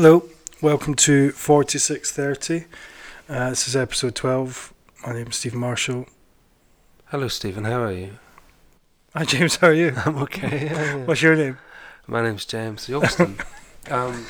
Hello, welcome to 4630. Uh, this is episode 12. My name is Stephen Marshall. Hello, Stephen. How are you? Hi, James, how are you? I'm okay. yeah, yeah. What's your name? My name's James Yogston. um,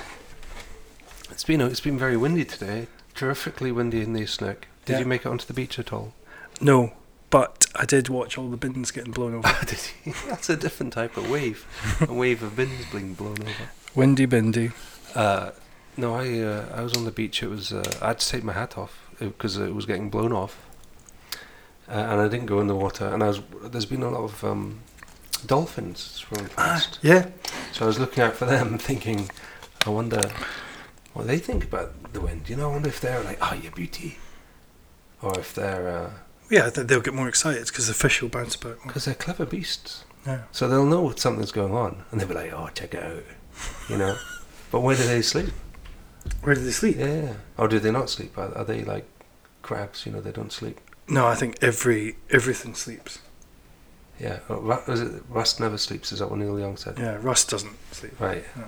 it's been it's been very windy today. Terrifically windy in the Snook. Did Yeah. you make it onto the beach at all? No, but I did watch all the bins getting blown over. Did you? That's a different type of wave. a wave of bins being blown over. Windy bindy. Uh, no, I uh, I was on the beach. It was uh, I had to take my hat off because it was getting blown off, uh, and I didn't go in the water. And I was there's been a lot of um, dolphins swimming past. Yeah, So I was looking out for them, thinking, I wonder what they think about the wind. You know, I wonder if they're like, "Oh, you beauty," or if they're uh, yeah, they'll get more excited because the fish will bounce about. because they're clever beasts. Yeah. So they'll know something's going on, and they'll be like, "Oh, check it out," you know. But where do they sleep? Where do they sleep? Yeah. Or do they not sleep? Are, are they like crabs? You know, they don't sleep. No, I think every everything sleeps. Yeah. Oh, it Rust never sleeps? Is that what Neil Young said? Yeah, rust doesn't sleep. Right. Yeah.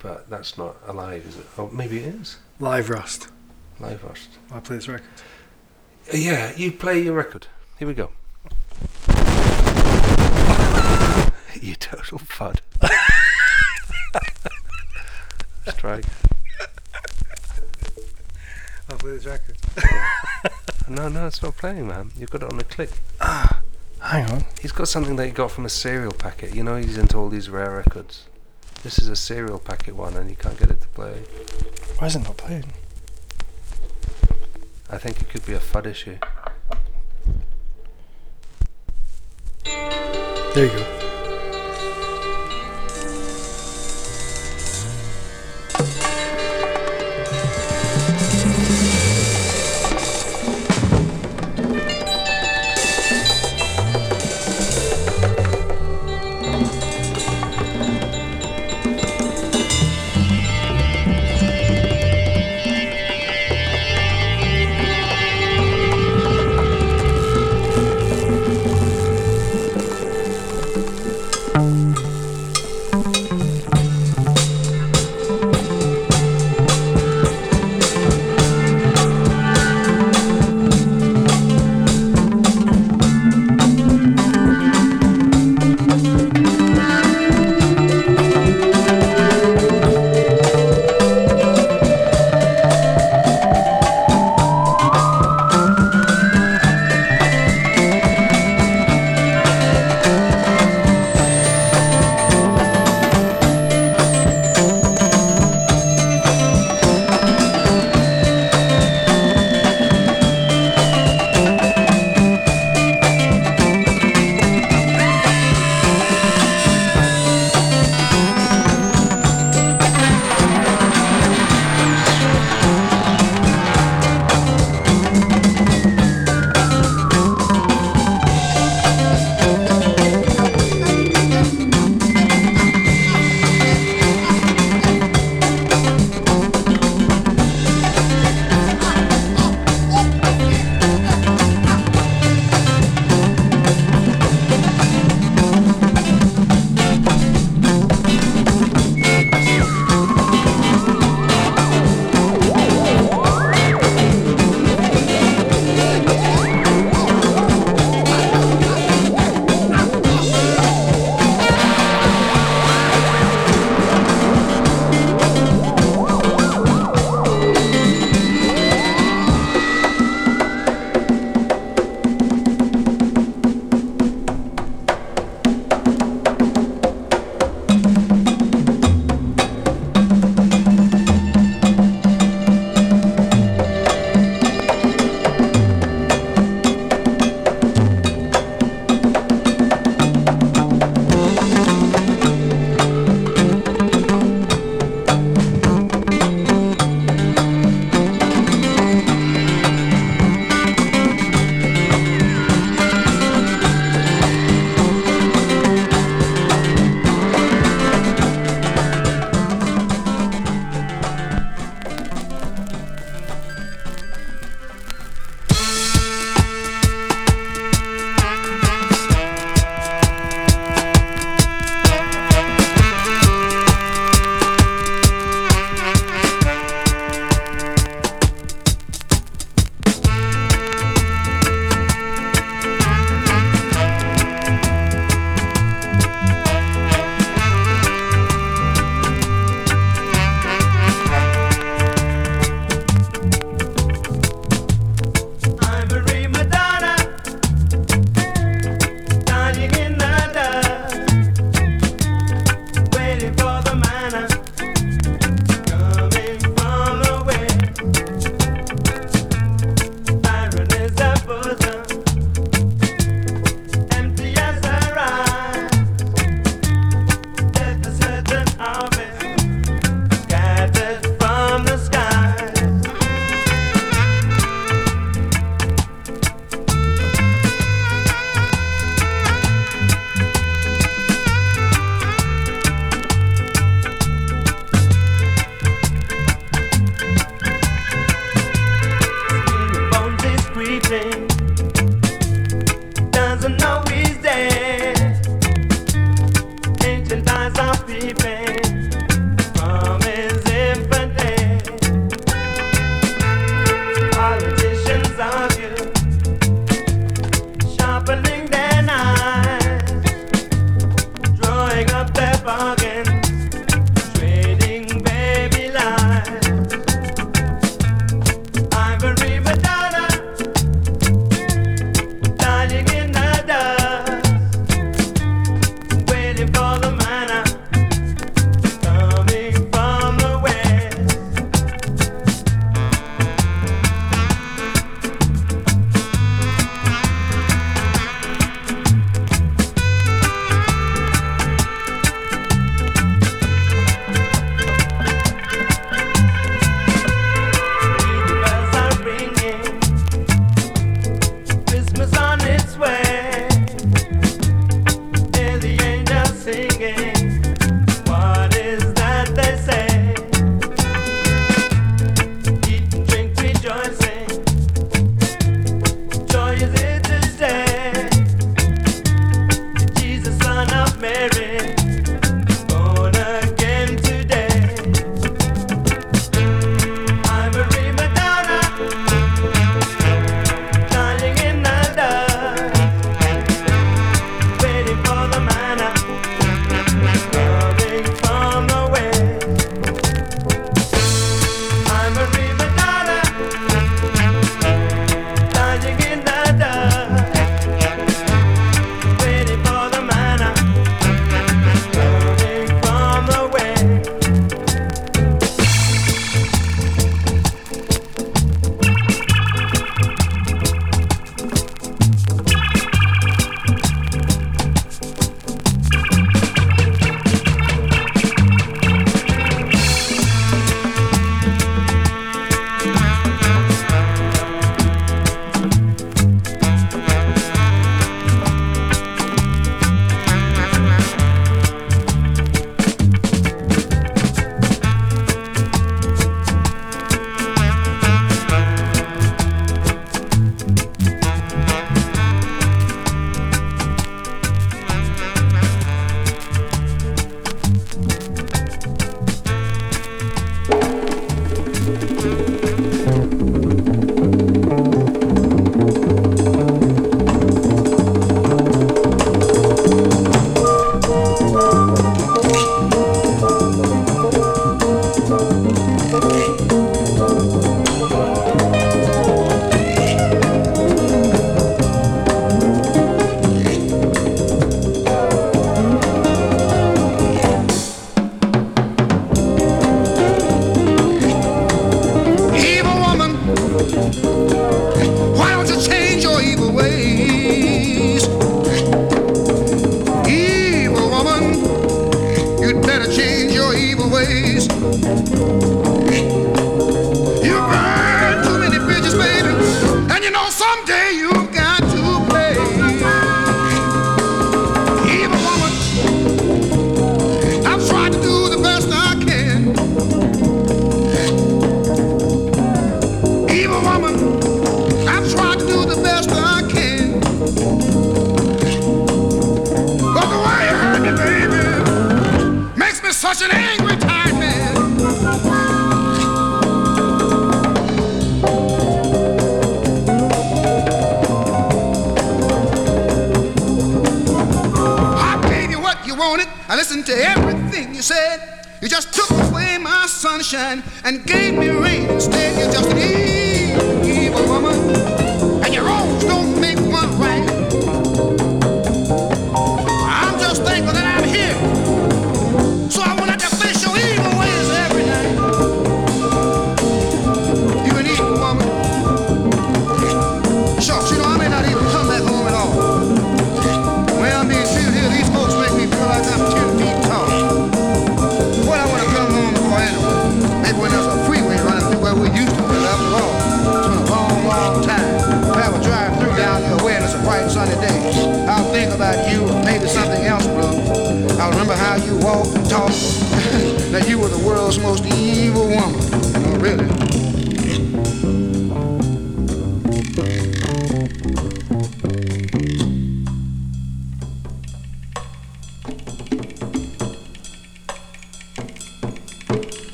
But that's not alive, is it? Oh, maybe it is. Live rust. Live Rust. I play this record. Uh, Yeah, you play your record. Here we go. you total fud. Strike. I'll play this record. No, no, it's not playing, man. You've got it on a click. Ah, hang on. He's got something that he got from a cereal packet. You know, he's into all these rare records. This is a cereal packet one, and you can't get it to play. Why is it not playing? I think it could be a FUD issue. There you go.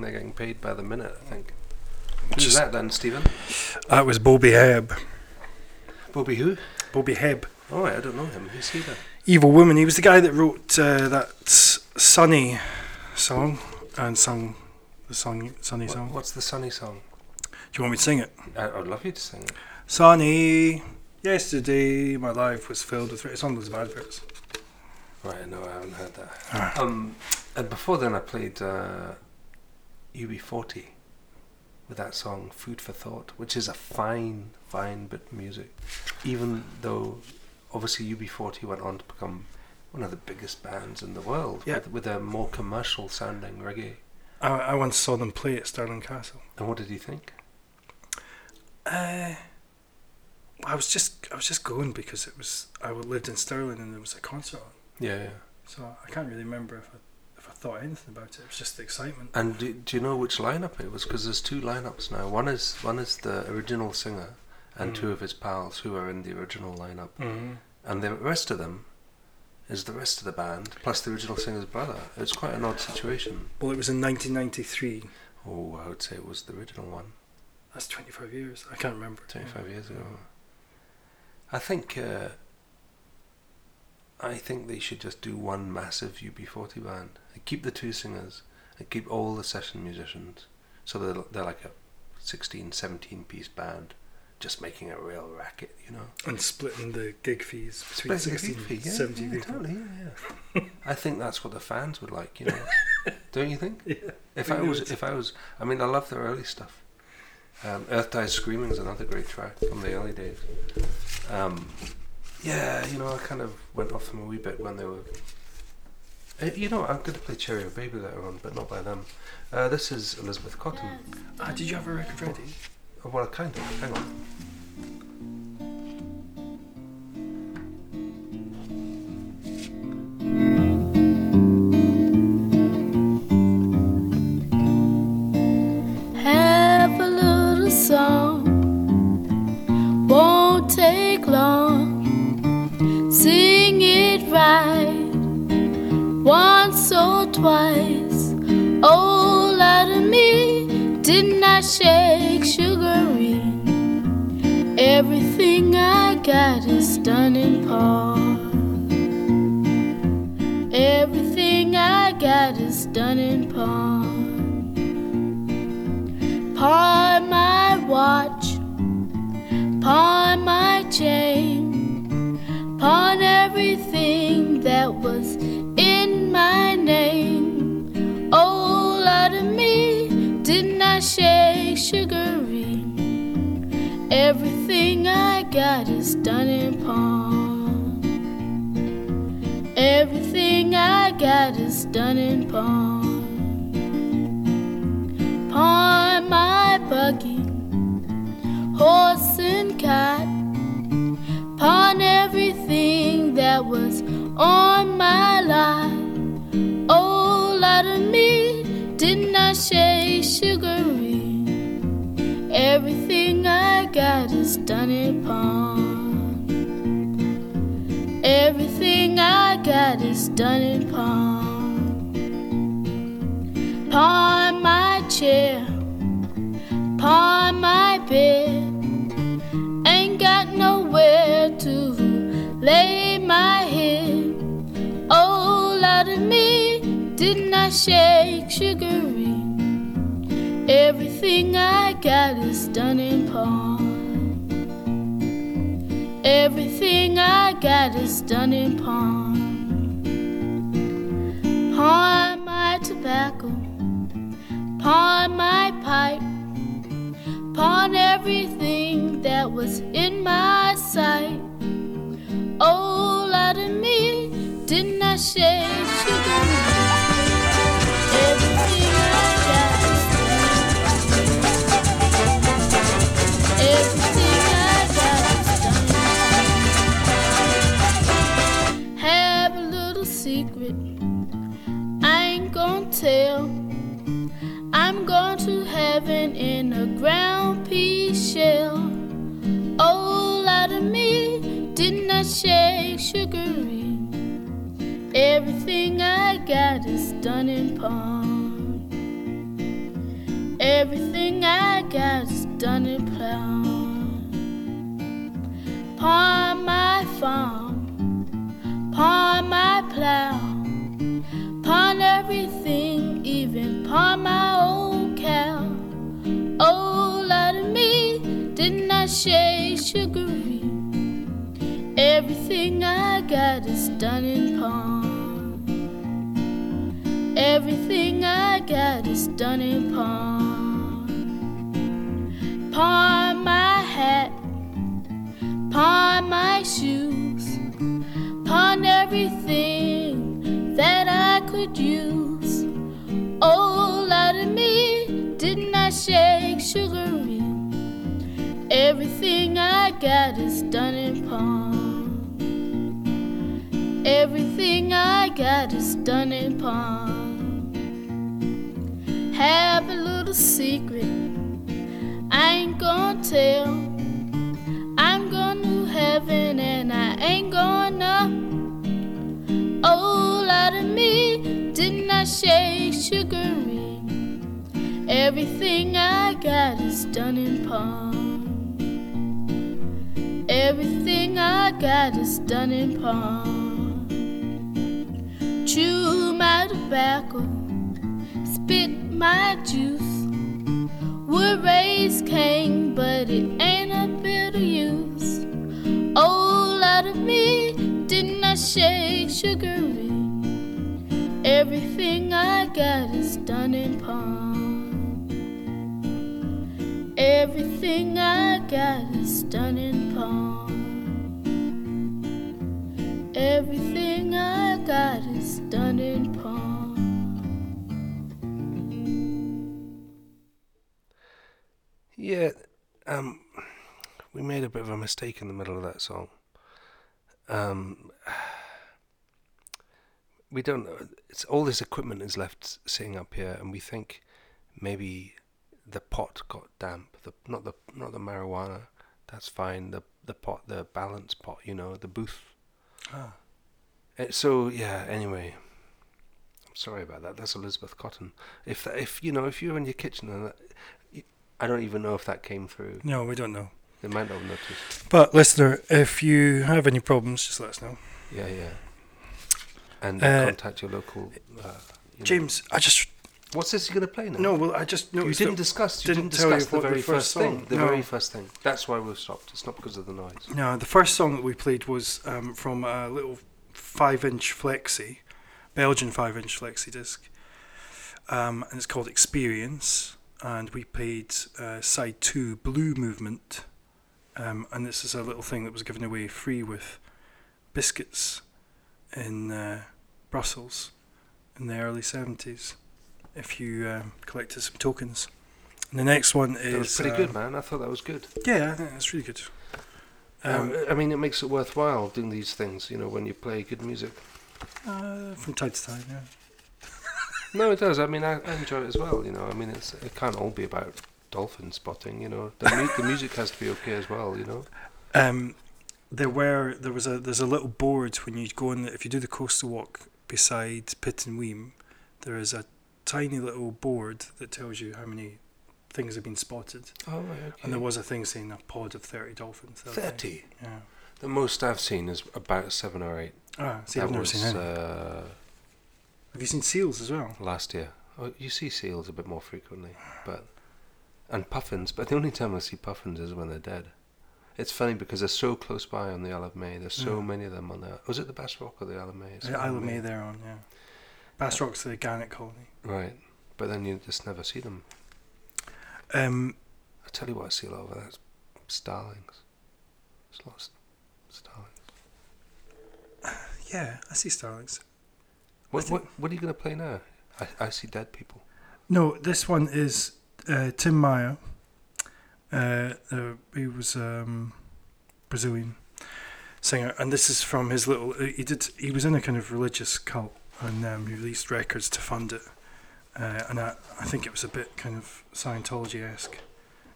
They're getting paid by the minute, I think. Who's that then, Stephen? That was Bobby Hebb. Bobby who? Bobby Hebb. Oh, I don't know him. Who's he then? Evil Woman. He was the guy that wrote uh, that Sunny song and sung the song Sunny What- song. what's the Sunny song? Do you want me to sing it? I, I'd love you to sing it. Sunny, yesterday my life was filled with. It's on those adverts. Right, no, I haven't heard that. Ah. Um, and before then, I played uh, UB40 with that song "Food for Thought," which is a fine, fine bit of music. Even though, obviously, UB40 went on to become one of the biggest bands in the world Yeah. with, with a more commercial sounding reggae. I, I once saw them play at Stirling Castle. And what did you think? Uh, I was just I was just going because it was I lived in Stirling and there was a concert on, Yeah, yeah. so I can't really remember if I if I thought anything about it. It was just the excitement. And do, do you know which lineup it was? Because there's two lineups now. One is one is the original singer and Mm. two of his pals who are in the original lineup. Mm-hmm. and the rest of them is the rest of the band plus the original singer's brother. It's quite an odd situation. Well, it was in 1993. Oh, I would say it was the original one, That's 25 years. I can't remember. 25 years ago. I think uh, I think they should just do one massive UB40 band. And keep the two singers and keep all the session musicians. So they're, they're like a 16, 17 piece band, just making a real racket, you know. And splitting the gig fees between Split 16 gig fee, and yeah, 17 yeah, people. totally, yeah, yeah. I think that's what the fans would like, you know. Don't you think? Yeah. If I was, if I was, I mean, I love their early stuff. Um, Earth Dies Screaming is another great track from the early days. Um, yeah, you know, I kind of went off them a wee bit when they were. Uh, you know, I'm going to play Cherry or Baby later on, but not by them. Uh, this is Elizabeth Cotten. Ah, did you have a record ready? Oh, well, kind of. Hang on. Got is done in pawn. Everything I got is done in pawn pawn my buggy, horse and cat, pawn everything that was on my lot. Oh, lot of me, didn't I say sugaree? Everything Got is done in pawn. Everything I got is done in pawn. chair, upon my bed. Ain't got nowhere to lay my head. Oh, Lord of me, didn't I shake sugaree? Everything I got is done in pawn. Everything I got is done in pawn. Pawn my tobacco, pawn my pipe, pawn everything that was in my sight. Oh, Lord of me, didn't I shake sugar? Gonna tell. I'm going to heaven in a ground pea shell. Oh, Lord of me, didn't I shake sugaree? Everything I got is done in pawn. Everything I got is done in pawn. Pawn my farm, pawn my plow, pawn everything, even pawn my old cow. Oh, Lord of me, didn't I shake sugaree? Everything I got is done in pawn. Everything I got is done in pawn. Pawn my hat, pawn my shoes, pawn everything that I could use. Oh, Lord of me, didn't I shake sugaree? Everything I got is done in pawn. Everything I got is done in pawn. Have a little secret, I ain't gonna tell. Shake sugaree? Everything I got is done in palm. Everything I got is done in palm. Chew my tobacco, spit my juice. Would raise Cain, but it ain't a bit of use. Oh, Lord of me, didn't I shake sugaree? Everything I got is done in pawn. Everything I got is done in pawn. Everything I got is done in pawn. Yeah, um, we made a bit of a mistake in the middle of that song. Um, we don't know. It's all this equipment is left sitting up here, and we think maybe the pot got damp. The not the not the marijuana. That's fine. The the pot, the balance pot. You know, the booth. Ah. Uh, so yeah. Anyway, I'm sorry about that. That's Elizabeth Cotten. If that, if you know if you're in your kitchen and that, I don't even know if that came through. No, we don't know. They might not have noticed. But listener, if you have any problems, just let us know. Yeah, yeah. And Uh, contact your local. Uh, you know- James, I just what's this you're going to play now? no. Well, I just you didn't discuss. You didn't didn't, tell you discuss the what the very first first thing. The no. very first thing. That's why we've stopped. It's not because of the noise. No, the first song that we played was um, from a little five-inch flexi, Belgian five-inch flexi disc, um, and it's called Experience. And we played uh, side two, Blue Movement, um, and this is a little thing that was given away free with biscuits in uh, Brussels in the early seventies. If you um, collected some tokens. And the next one is That was pretty uh, good, man. I thought that was good. Yeah, I think that's really good. Um, Um, I mean, it makes it worthwhile doing these things. You know, when you play good music. uh, from time to time, yeah. No, it does. I mean, I, I enjoy it as well. You know, I mean, it's it can't all be about dolphin spotting. You know, the, mu- the music has to be okay as well. You know. Um, there were there was a there's a little board when you go in the, if you do the coastal walk beside Pittenweem, there is a tiny little board that tells you how many things have been spotted. Oh, right, okay. And there was a thing saying a pod of 30 dolphins. the other day. 30. Yeah. The most I've seen is about seven or eight. Ah, see, I've never was, seen any. Uh, Have you seen seals as well? last year. Oh, you see seals a bit more frequently, but and puffins. But the only time I see puffins is when they're dead. It's funny because they're so close by on the Isle of May. There's so Yeah. many of them on there. Was it the Bass Rock or the Isle of May? The Isle of May there on, yeah. Bass Rock's the Gannet colony. Right, but then you just never see them. Um, I tell you what, I see a lot of. Starlings. There's lots of starlings. yeah, I see starlings. What, what, what are you going to play now? I, I see dead people. No, this one is uh, Tim Maia. Uh, uh, he was um, Brazilian singer, and this is from his little. Uh, he did. He was in a kind of religious cult, and um, he released records to fund it. Uh, and I, I think it was a bit kind of Scientology esque.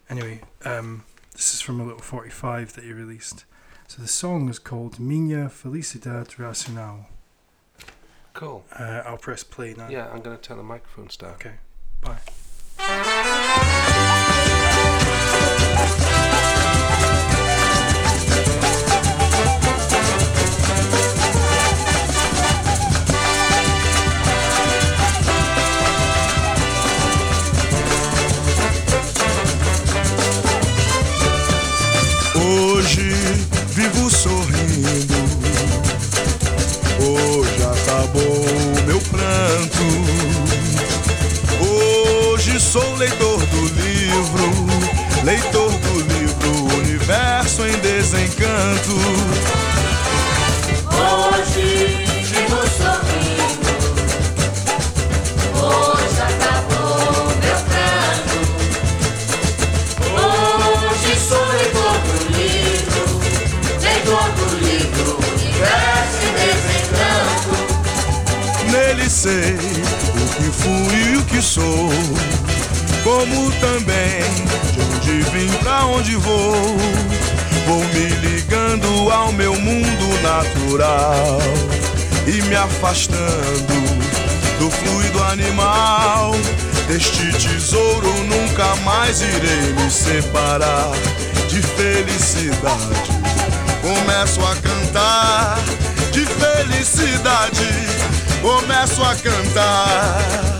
Anyway, um, this is from a little forty-five that he released. So the song is called Minha Felicidade Racional. Cool. Uh, I'll press play now. Yeah, I'm going to turn the microphone down. Okay. Bye. Afastando do fluido animal. Deste tesouro nunca mais irei me separar de felicidade. Começo a cantar de felicidade. Começo a cantar.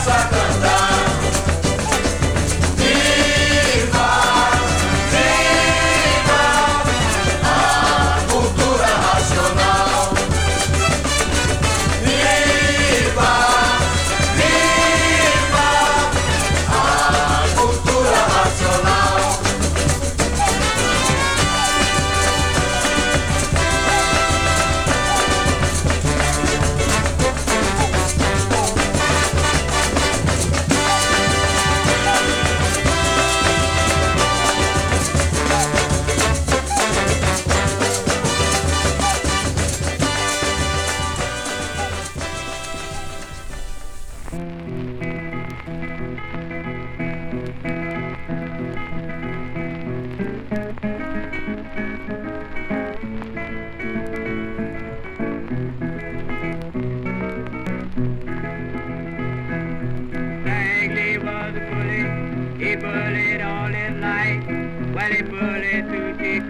Sacramento.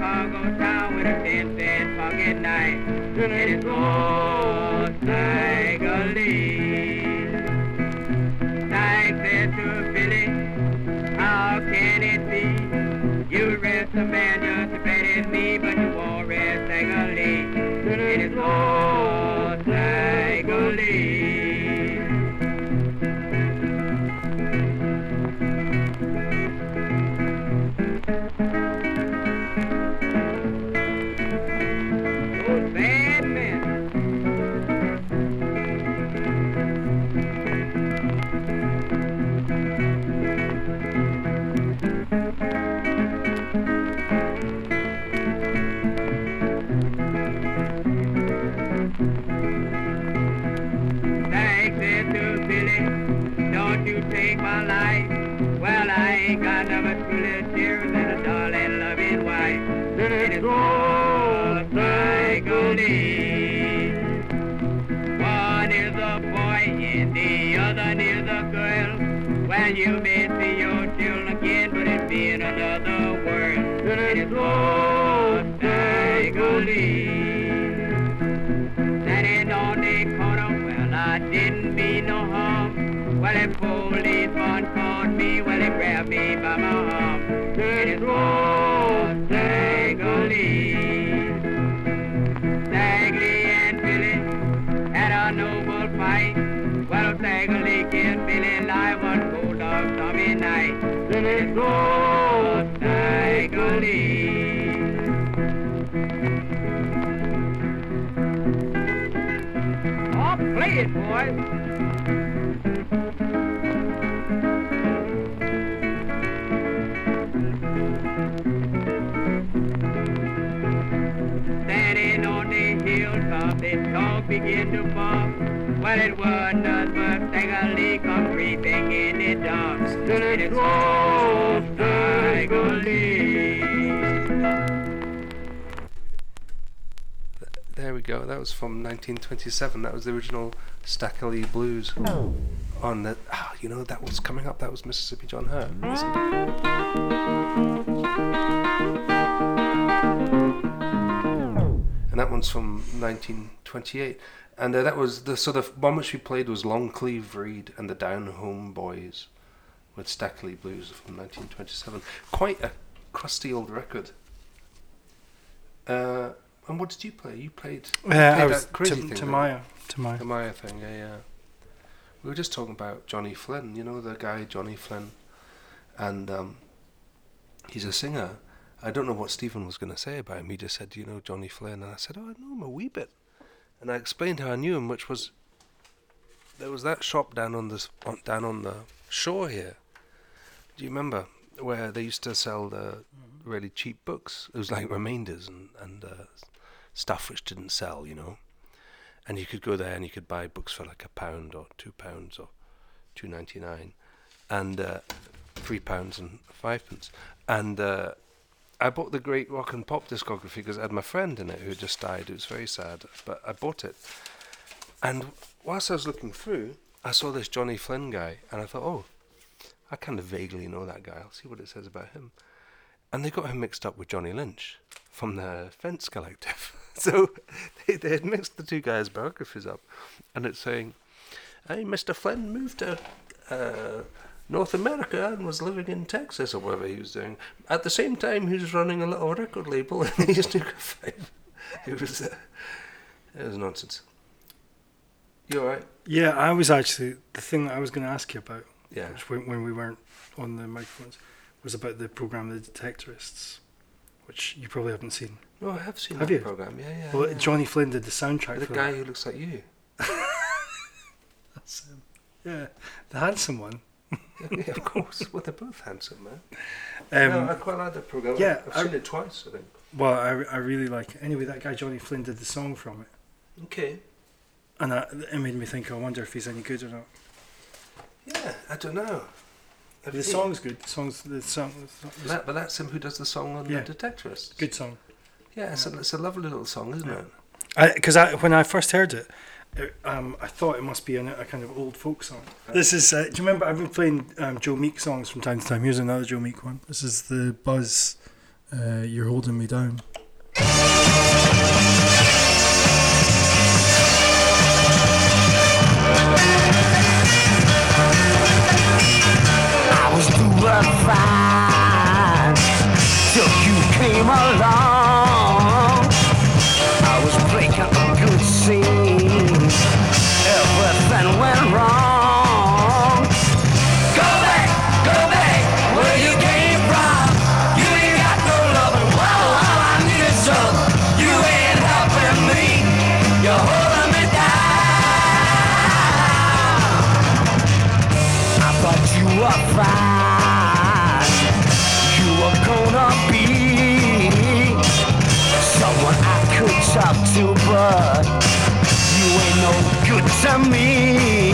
Chicago town with a ten-bed pocket knife. And it's all. Stagger Standing on the corner, well, I didn't mean no harm. Well, caught me, well, grabbed me by my arm. Stagger Lee. And Billy had a noble fight. Well, killed Billy live bulldog Tommy night. Play it, boys. Standing on the hilltop, the dog began to bark. Well, it was nothing but Stagger Lee come creeping in the dark. And it's There we go. That was from 1927. That was the original Stack O'Lee Blues. On the, ah, you know, that was coming up. That was Mississippi John Hurt. And that one's from 1928. And uh, that was the sort of one which we played was Long Cleve Reed and the Down Home Boys with Stack O'Lee Blues from 1927. Quite a crusty old record. Uh, and what did you play? You played. Yeah, I was that crazy to, thing, to didn't Maya. To? Maya. The Maya thing, yeah, yeah. We were just talking about Johnny Flynn. You know the guy Johnny Flynn, and um, he's a singer. I don't know what Stephen was going to say about him. He just said, "Do "You know Johnny Flynn," and I said, "Oh, I know him a wee bit." And I explained how I knew him, which was there was that shop down on this on, down on the shore here. Do you remember where they used to sell the really cheap books? It was like remainders and and uh, stuff which didn't sell, you know. And you could go there and you could buy books for like a pound or two pounds or two ninety nine, and uh, three pounds and five pence. And uh, I bought the Great Rock and Pop discography because I had my friend in it who had just died. It was very sad, but I bought it. And whilst I was looking through, I saw this Johnny Flynn guy, and I thought, oh, I kind of vaguely know that guy. I'll see what it says about him. And they got him mixed up with Johnny Lynch from the Fence Collective. so they, they had mixed the two guys' biographies up, and it's saying, "Hey, Mr. Flynn moved to uh, North America and was living in Texas or whatever he was doing. At the same time, he was running a little record label in East Neuk of Fife. It was uh, it was nonsense. You all right? Yeah, I was actually the thing that I was going to ask you about, Yeah. which when, when we weren't on the microphones, was about the program The Detectorists, which you probably haven't seen. No, I have seen Have that you? program. Yeah, yeah. Well, yeah. Johnny Flynn did the soundtrack the for guy that. who looks like you. That's him. Yeah, the handsome one. yeah, of course. Well, they're both handsome, man. Um, no, I quite like that program. yeah, I've I- seen it twice, I think. Well, I, I really like it. Anyway, that guy Johnny Flynn did the song from it, Okay. and that, it made me think. I wonder if he's any good or not. Yeah, I don't know. Have The you- song's good. The song's the song. the song- That, but that's him who does the song on Yeah. the Detectorists. Good song. Yeah, it's a, it's a lovely little song, isn't it? Because I, when I first heard it, it um, I thought it must be an, a kind of old folk song. This is. Uh, do you remember? I've been playing um, Joe Meek songs from time to time. Here's another Joe Meek one. This is the Buzz. Uh, You're holding me down. wasn't you came along. I was breaking up good scenes. Everything went wrong. Go back, go back. Where you came from, you ain't got no loving. Whoa, all I need is trouble. You ain't helping me. You're holding me down. I you fine. To me.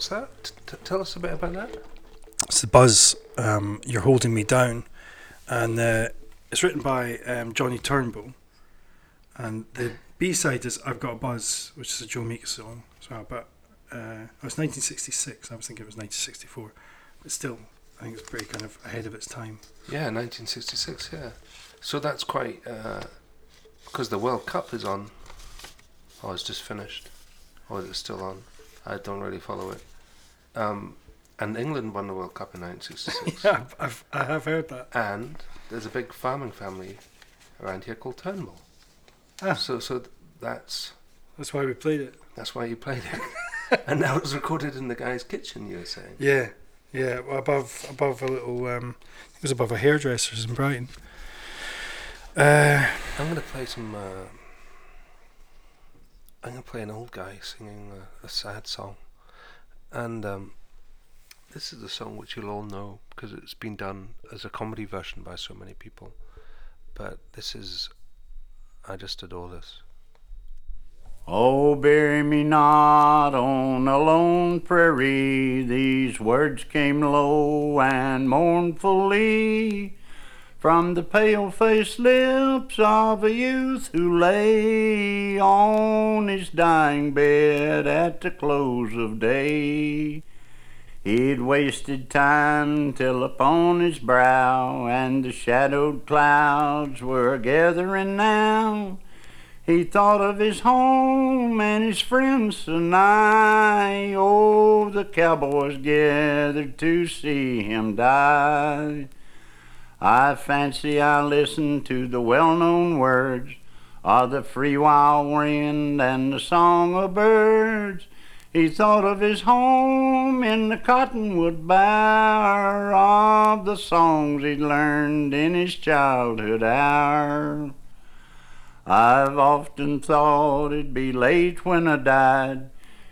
What's that? T- t- tell us a bit about that. It's the Buzz. Um, You're holding me down, and uh, it's written by um, Johnny Turnbull, and the B side is "I've Got a Buzz," which is a Joe Meek song as well. But uh, it was 1966. I was thinking it was 1964, but still, I think it's pretty kind of ahead of its time. Yeah, 1966. Yeah, so that's quite because the World Cup is on. Oh, it's just finished, or is it still on? I don't really follow it. Um, and England won the World Cup in 1966. Yeah, I've, I've I have heard that. and there's a big farming family around here called Turnbull. Ah. So, so that's That's why we played it. that's why you played it. and now it's recorded in the guy's kitchen. You were saying. Yeah, yeah. Above above a little. Um, it was above a hairdresser's in Brighton. Uh, I'm gonna play some. Uh, I'm gonna play an old guy singing a, a sad song, and um, this is a song which you'll all know because it's been done as a comedy version by so many people. But this is, I just adore this. Oh, bury me not on a lone prairie. These words came low and mournfully from the pale faced lips of a youth who lay on his dying bed at the close of day. He'd wasted time till upon his brow, and the shadowed clouds were gathering now. He thought of his home and his friends so nigh. Oh, the cowboys gathered to see him die. I fancy I listened to the well known words of the free wild wind and the song of birds. He thought of his home in the cottonwood bower, of the songs he'd learned in his childhood hour. I've often thought it'd be late when I died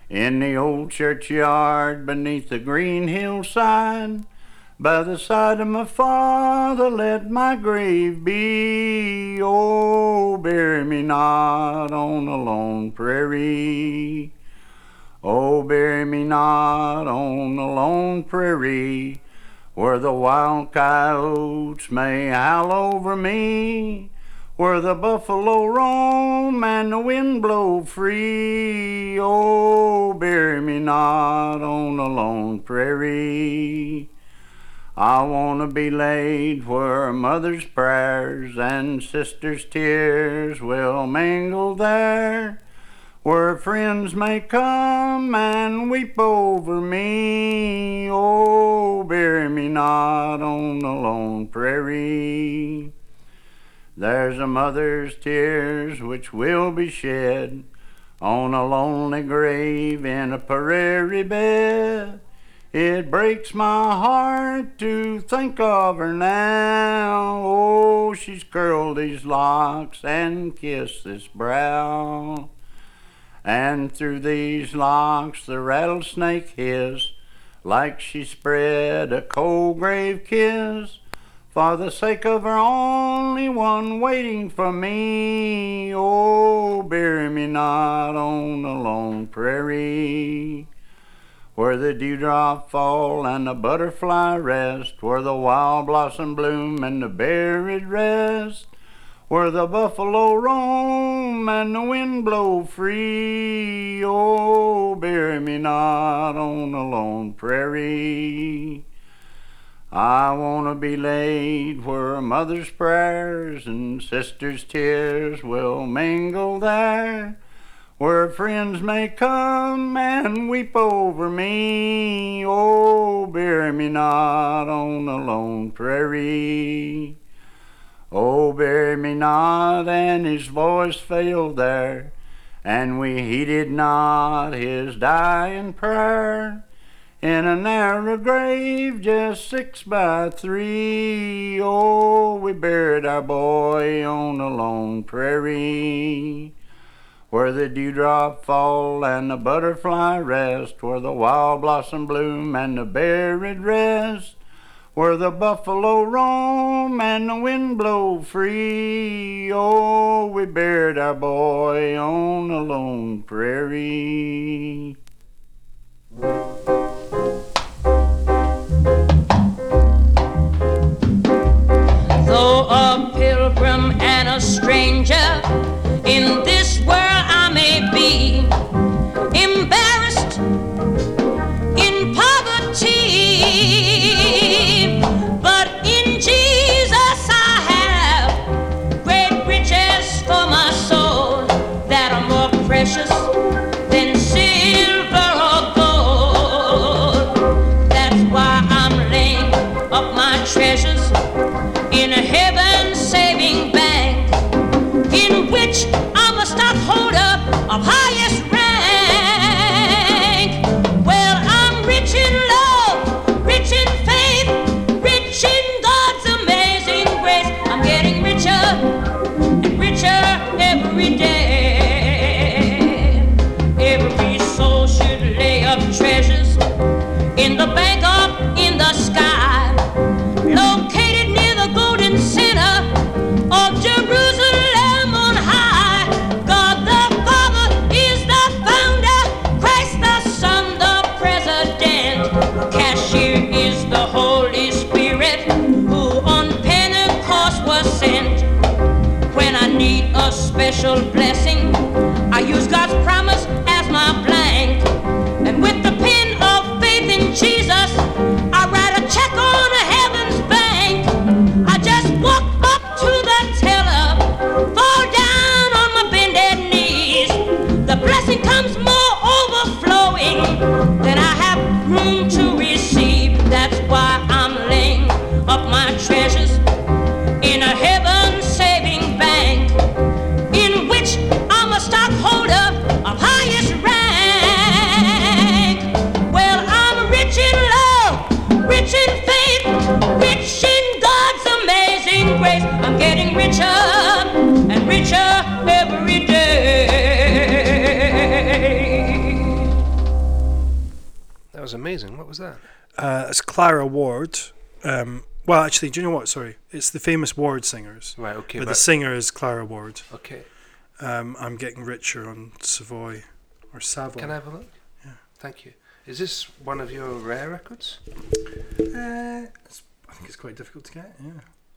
in the old churchyard beneath the green hillside. By the side of my father, let my grave be. Oh, bury me not on a lone prairie. Oh, bury me not on a lone prairie where the wild coyotes may howl over me. where the buffalo roam and the wind blow free. Oh, bury me not on a lone prairie. I want to be laid where mother's prayers and sister's tears will mingle there, where friends may come and weep over me. Oh, bury me not on the lone prairie. There's a mother's tears which will be shed on a lonely grave in a prairie bed. It breaks my heart to think of her now. Oh, she's curled these locks and kissed this brow. And through these locks the rattlesnake hiss like she spread a cold grave kiss for the sake of her only one waiting for me. Oh, bury me not on the lone prairie where the dewdrop fall and the butterfly rest, where the wild blossom bloom and the berry rest, where the buffalo roam and the wind blow free. Oh, bury me not on a lone prairie. I want to be laid where mother's prayers and sister's tears will mingle there where friends may come and weep over me. Oh, bury me not on a lone prairie. Oh, bury me not, and his voice failed there, and we heeded not his dying prayer. In a narrow grave just six by three, oh, we buried our boy on a lone prairie where the dewdrop fall and the butterfly rest, where the wild blossom bloom and the berry rest, where the buffalo roam and the wind blow free. Oh, we buried our boy on a lone prairie. Though a pilgrim and a stranger in this world I may be Clara Ward. Um, well, actually, do you know what? Sorry, it's the famous Ward singers. Right, okay, But the singer is Clara Ward. Okay. Um, I'm getting richer on Savoy or Savoy. Can I have a look? Yeah. Thank you. Is this one of your rare records? Uh, I think it's quite difficult to get. Yeah.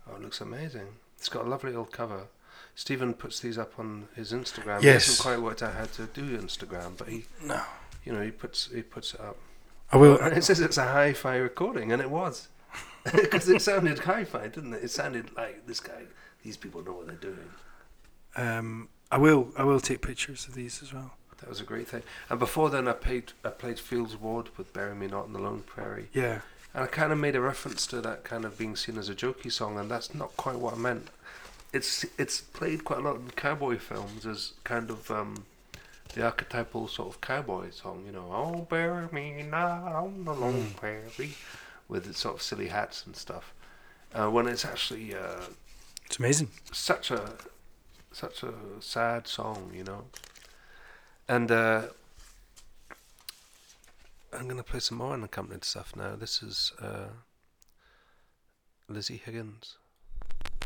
Oh, it looks amazing. It's got a lovely old cover. Stephen puts these up on his Instagram. Yes. He hasn't quite worked out how to do Instagram, but he, No. you know, he puts he puts it up. I will. And it says it's a hi-fi recording, and it was, because it sounded hi-fi, didn't it? It sounded like this guy. These people know what they're doing. Um, I will. I will take pictures of these as well. That was a great thing. And before then, I played I played Fields Ward with "Bury Me Not in the Lone Prairie." Yeah. And I kind of made a reference to that kind of being seen as a jokey song, and that's not quite what I meant. It's it's played quite a lot in cowboy films as kind of um, the archetypal sort of cowboy song, you know, "Oh, bury me not on the long prairie," with its sort of silly hats and stuff. Uh, when it's actually uh, It's amazing. such a such a sad song, you know. And uh, I'm gonna play some more unaccompanied stuff now. This is uh, Lizzie Higgins.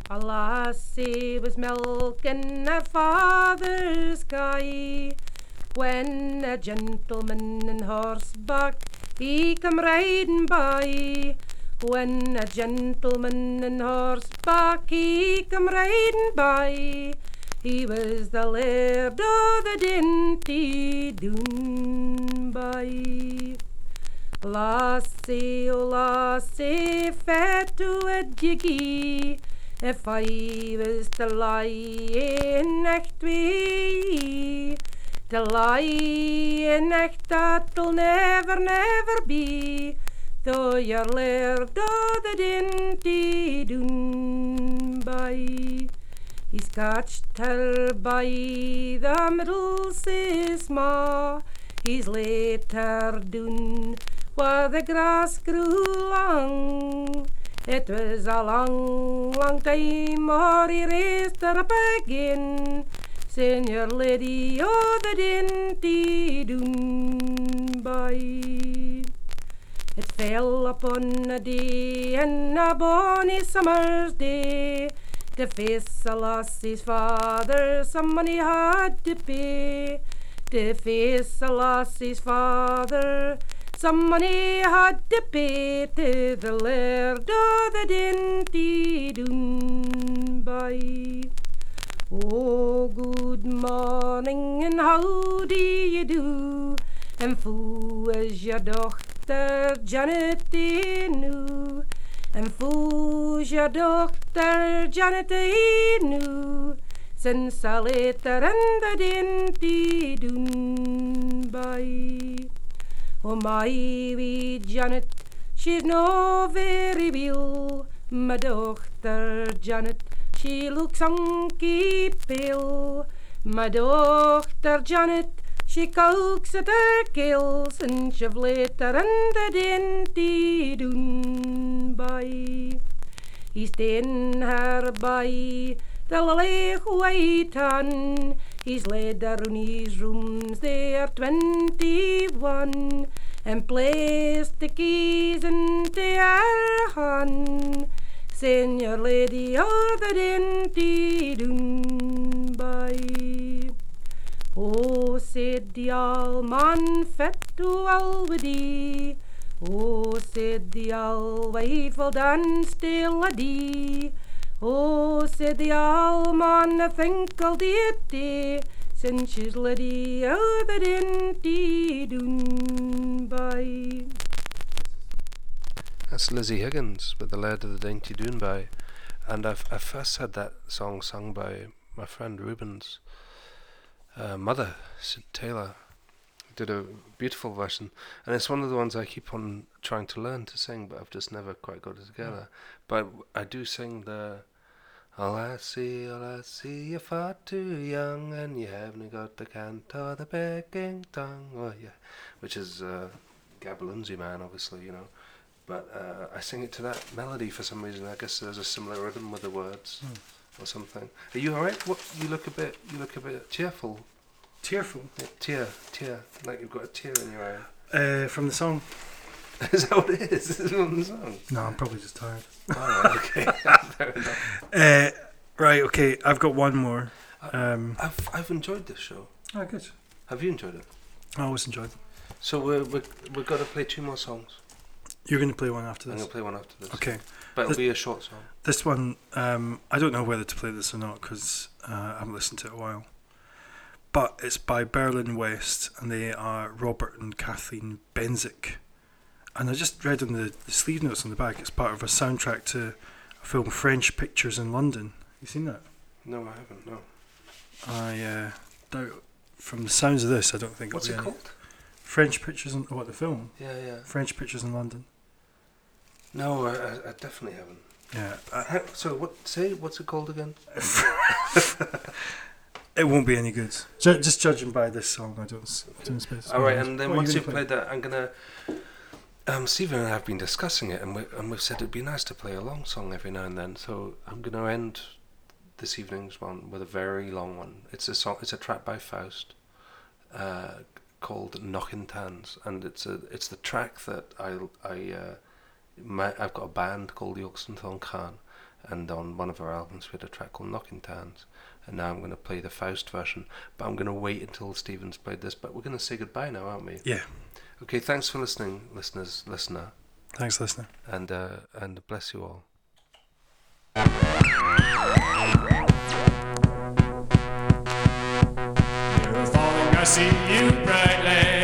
A lassie was milking her father's kye when a gentleman in horseback he come riding by. When a gentleman in horseback he come riding by, he was the laird o' the dinty Doonby. Lassie, oh lassie, fair to a jiggy, if I was to lie in echt wee, to lie in echt that'll never, never be, though you're laird o' the dinty Doonby. He's catched her by the middle says ma. He's laid her down where the grass grew long. It was a long, long time or he raised her up again. Senior lady o' the dinty Doonby. It fell upon a day and a bonny summer's day. To face a lassie's father, some money had to pay. To face a lassie's father, some money had to pay to the laird o' the dinty Doonby. Oh, good morning, and how do you do? And foo is your dochter Janet Inu? And foo's your dochter Janet Inu? Since laid her in the dinty Doonby. Oh, my wee Janet, she's no very well. My dochter Janet, she looks hunky pale. My dochter Janet, she coax at her gills and she've laid her in the dinty Doonby. He's ta'en her by the lily white hun. He's laid her in his rooms there twenty-one and placed the keys into her hand. Senior lady o' the dinty Doonby. Oh, said the old man fit to Alwady. Oh, said the wife, well still a dee. Oh, said the old man, I think I'll since she's lady o' the dinty Doonby. That's Lizzie Higgins with the Laird of the Dainty Doonby, and I've I first had that song sung by my friend Ruben's uh, mother, Sid Taylor. Did a beautiful version, and it's one of the ones I keep on trying to learn to sing, but I've just never quite got it together. But I do sing the. All I see, all I see, you're far too young, and you haven't got the cant or the begging tongue. Oh yeah, which is uh, Gaberlunzie man, obviously, you know. But uh, I sing it to that melody for some reason. I guess there's a similar rhythm with the words or something. Are you alright? What you look a bit you look a bit tearful. Tearful. Yeah, tear, tear. Like you've got a tear in your eye. Uh, from the song. is that what it is? Is it from the song? No, I'm probably just tired. Alright, okay. Fair enough. Uh, right. Okay. I've got one more. Um, I've I've enjoyed this show. oh, good. Have you enjoyed it? I always enjoyed. it. So we're we're we've got to play two more songs. You're going to play one after this? I'm this. gonna play one after this. Okay. But it'll This- be a short song. This one, um, I don't know whether to play this or not because Uh, I haven't listened to it in a while. But it's by Berlin West, and they are Robert and Kathleen Benzik. And I just read on the, the sleeve notes on the back, it's part of a soundtrack to a film French Pictures in London. You seen that? No, I haven't. No. I uh, doubt. From the sounds of this, I don't think. What's it'll it be any- called? French Pictures in what the film? Yeah, yeah. French Pictures in London. No, I, I, I definitely haven't. Yeah. How, so what? Say what's it called again? It won't be any good. Ju- just judging by this song, I don't. don't suppose. All right, and then What once you've play? played that, I'm gonna. Um, Stephen and I have been discussing it, and we and we've said it'd be nice to play a long song every now and then. So I'm gonna end this evening's one with a very long one. It's a song. It's a track by Faust, uh, called "Knochentanz," and it's a it's the track that I I uh, my, I've got a band called the Oxenthorn Khan, and on one of our albums we had a track called Knochentanz." And now I'm going to play the Faust version, but I'm going to wait until Stephen's played this. But we're going to say goodbye now, aren't we? Yeah. Okay. Thanks for listening, listeners, listener, Thanks, listener. and uh, and bless you all. You're falling, I see you brightly.